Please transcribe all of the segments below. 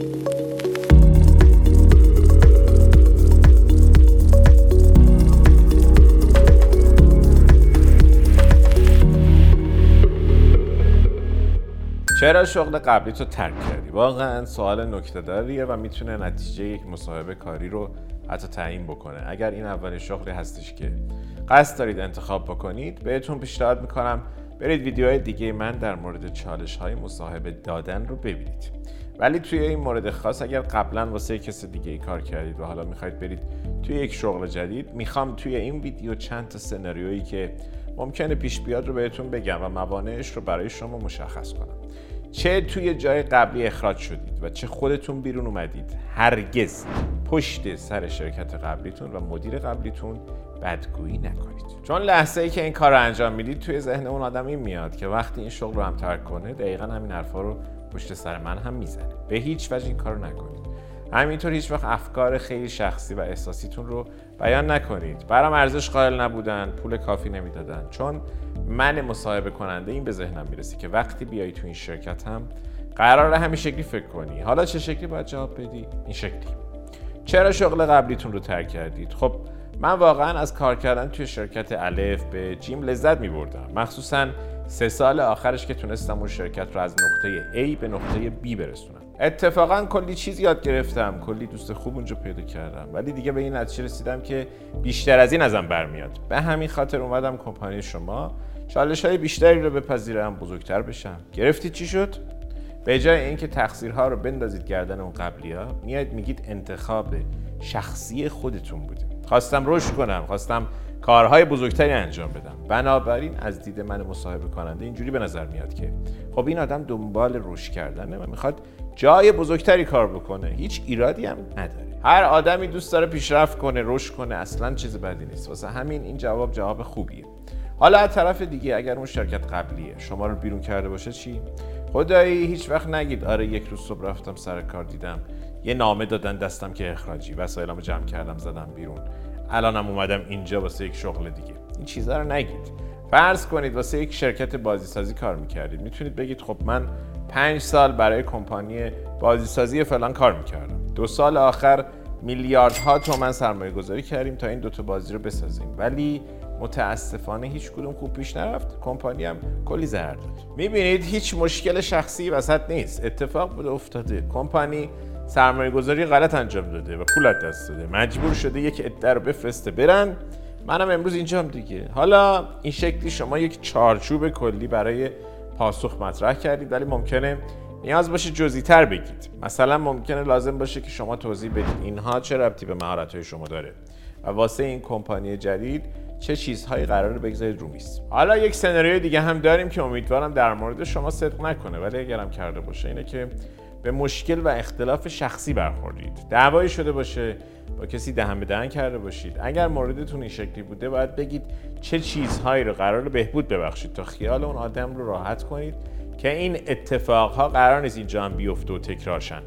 چرا شغل قبلی تو ترک کردی؟ واقعا سوال نکته داریه و می‌تونه نتیجه یک مصاحبه کاری رو حتی تعیین بکنه اگر این اولین شغلی هستش که قصد دارید انتخاب بکنید بهتون پیشنهاد می‌کنم برید ویدیوهای دیگه من در مورد چالش های مصاحبه دادن رو ببینید ولی توی این مورد خاص اگر قبلا واسه کس دیگه ای کار کردید و حالا می‌خواید برید توی یک شغل جدید می‌خوام توی این ویدیو چند تا سناریویی که ممکنه پیش بیاد رو بهتون بگم و موانعش رو برای شما مشخص کنم. چه توی جای قبلی اخراج شدید و چه خودتون بیرون اومدید. هرگز. پشت سر شرکت قبلیتون و مدیر قبلیتون بدگویی نکنید. چون لحظه ای که این کار رو انجام می‌دید توی ذهن اون آدم این میاد که وقتی این شغل رو هم ترک کنه دقیقا همین حرفا رو پشت سر من هم می‌زنه. به هیچ وجه این کار رو نکنید. همینطور هیچ وقت افکار خیلی شخصی و احساسیتون رو بیان نکنید. برام ارزش قائل نبودن پول کافی نمی‌دادن. چون من مصاحبه کننده این به ذهنم می‌رسه که وقتی بیای تو این شرکت هم قراره همین شکلی فکر کنی. حالا چه شکلی باید جواب بدی؟ این شکلی. چرا شغل قبلیتون رو ترک کردید؟ خب من واقعا از کار کردن توی شرکت الف به جیم لذت می بردم مخصوصا سه سال آخرش که تونستم اون شرکت رو از نقطه A به نقطه B برسونم. اتفاقا کلی چیز یاد گرفتم کلی دوست خوب اونجا پیدا کردم. ولی دیگه به این نتیجه رسیدم که بیشتر از این ازم برمیاد. به همین خاطر اومدم کمپانی شما. چالش های بیشتری رو بپذیرم بزرگتر بشم. گرفتید چی شد؟ به جای اینکه تقصیرها رو بندازید گردن اون قبلی ها میاد میگید انتخاب شخصی خودتون بوده. خواستم رشد کنم خواستم کارهای بزرگتری انجام بدم. بنابراین از دید من مصاحبه کننده اینجوری به نظر میاد که خب این آدم دنبال رشد کردنه و می‌خواد جای بزرگتری کار بکنه. هیچ ایرادی هم نداره. هر آدمی دوست داره پیشرفت کنه رشد کنه اصلا چیز بدی نیست. واسه همین این جواب جواب خوبیه. حالا از طرف دیگه اگر اون شرکت قبلیه شما رو بیرون کرده باشه چی؟ خدایی هیچ وقت نگید. آره یک روز صبح رفتم سر کار دیدم یه نامه دادن دستم که اخراجی وسایلمو جمع کردم زدم بیرون. الانم اومدم اینجا واسه یک شغل دیگه. این چیزا رو نگید. فرض کنید واسه یک شرکت بازیسازی کار می‌کردید. می‌تونید بگید خب من پنج سال برای کمپانی بازیسازی فلان کار می‌کردم. دو سال آخر میلیاردها تومن سرمایه گذاری کردیم تا این دوتا بازی رو بسازیم. ولی متاسفانه هیچ کدوم خوب پیش نرفت. کمپانی هم کلی ضرر داد می‌بینید هیچ مشکل شخصی وسط نیست. اتفاق بوده افتاده. کمپانی سرمایه گذاری غلط انجام داده و پول دست داده. مجبور شده یک عده رو بفرسته برن. منم امروز اینجام دیگه. حالا این شکلی شما یک چارچوب کلی برای پاسخ مطرح کردید ولی ممکنه نیاز باشه جزئی تر بگید. مثلا ممکنه لازم باشه که شما توضیح بدید اینها چه ربطی به مهارت شما داره. و واسه این کمپانی جدید چه چیزهایی قرار بگذارید رو میز. حالا یک سناریوی دیگه هم داریم که امیدوارم در مورد شما صدق نکنه ولی اگرم کرده باشه اینه که به مشکل و اختلاف شخصی برخوردید. دعوایی شده باشه با کسی دهن به دهن کرده باشید. اگر موردتون این شکلی بوده باید بگید چه چیزهایی رو قرار بهبود ببخشید تا خیال اون آدم رو راحت کنید که این اتفاقها قرار نیست اینجا هم بیفته و تکرارشن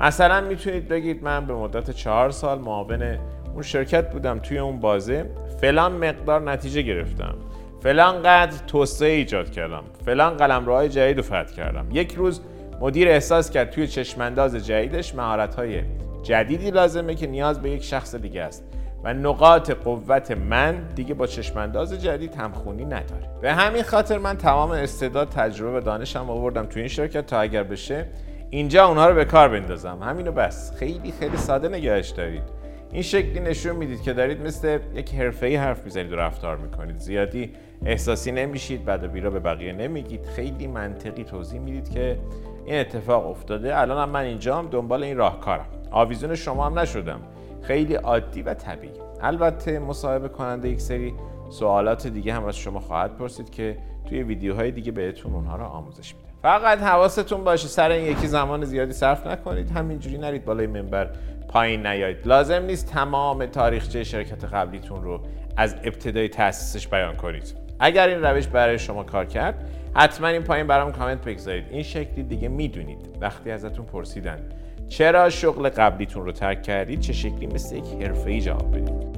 مثلا می‌تونید بگید من به مدت چهار سال معاون اون شرکت بودم توی اون بازه. فلان مقدار نتیجه گرفتم. فلان قدر توسعه ایجاد کردم. فلان قلمروهای جدید رو فتح کردم. یک روز مدیر احساس کرد توی چشمانداز جدیدش مهارت‌های جدیدی لازمه که نیاز به یک شخص دیگه است و نقاط قوت من دیگه با چشمانداز جدید همخونی نداره. به همین خاطر من تمام استعداد تجربه و دانشم آوردم توی این شرکت تا اگر بشه اینجا اونها رو به کار بندازم. همینو بس. خیلی خیلی ساده نگهش دارید. این شکلی نشون می‌دید که دارید مثل یک حرفه‌ای حرف می‌زنید و رفتار می‌کنید. زیادی احساسی نمیشید بعد و بیرا به بقیه نمیگید. خیلی منطقی توضیح می‌دید که این اتفاق افتاده. الان هم من اینجام دنبال این راهکارم. آویزون شما هم نشدم. خیلی عادی و طبیعی. البته مصاحبه کننده یک سری سوالات دیگه هم از شما خواهد پرسید که توی ویدیوهای دیگه بهتون اونها رو آموزش میده فقط حواستون باشه سر این یکی زمان زیادی صرف نکنید. همینجوری نرید بالای منبر پایین نیایید. لازم نیست تمام تاریخچه شرکت قبلیتون رو از ابتدای تاسیسش بیان کنید. اگر این روش برای شما کار کرد حتما این پایین برام کامنت بگذارید. این شکلی دیگه می‌دونید. وقتی ازتون پرسیدن چرا شغل قبلیتون رو ترک کردید چه شکلی؟ مثل یک حرفه‌ای جواب بدید.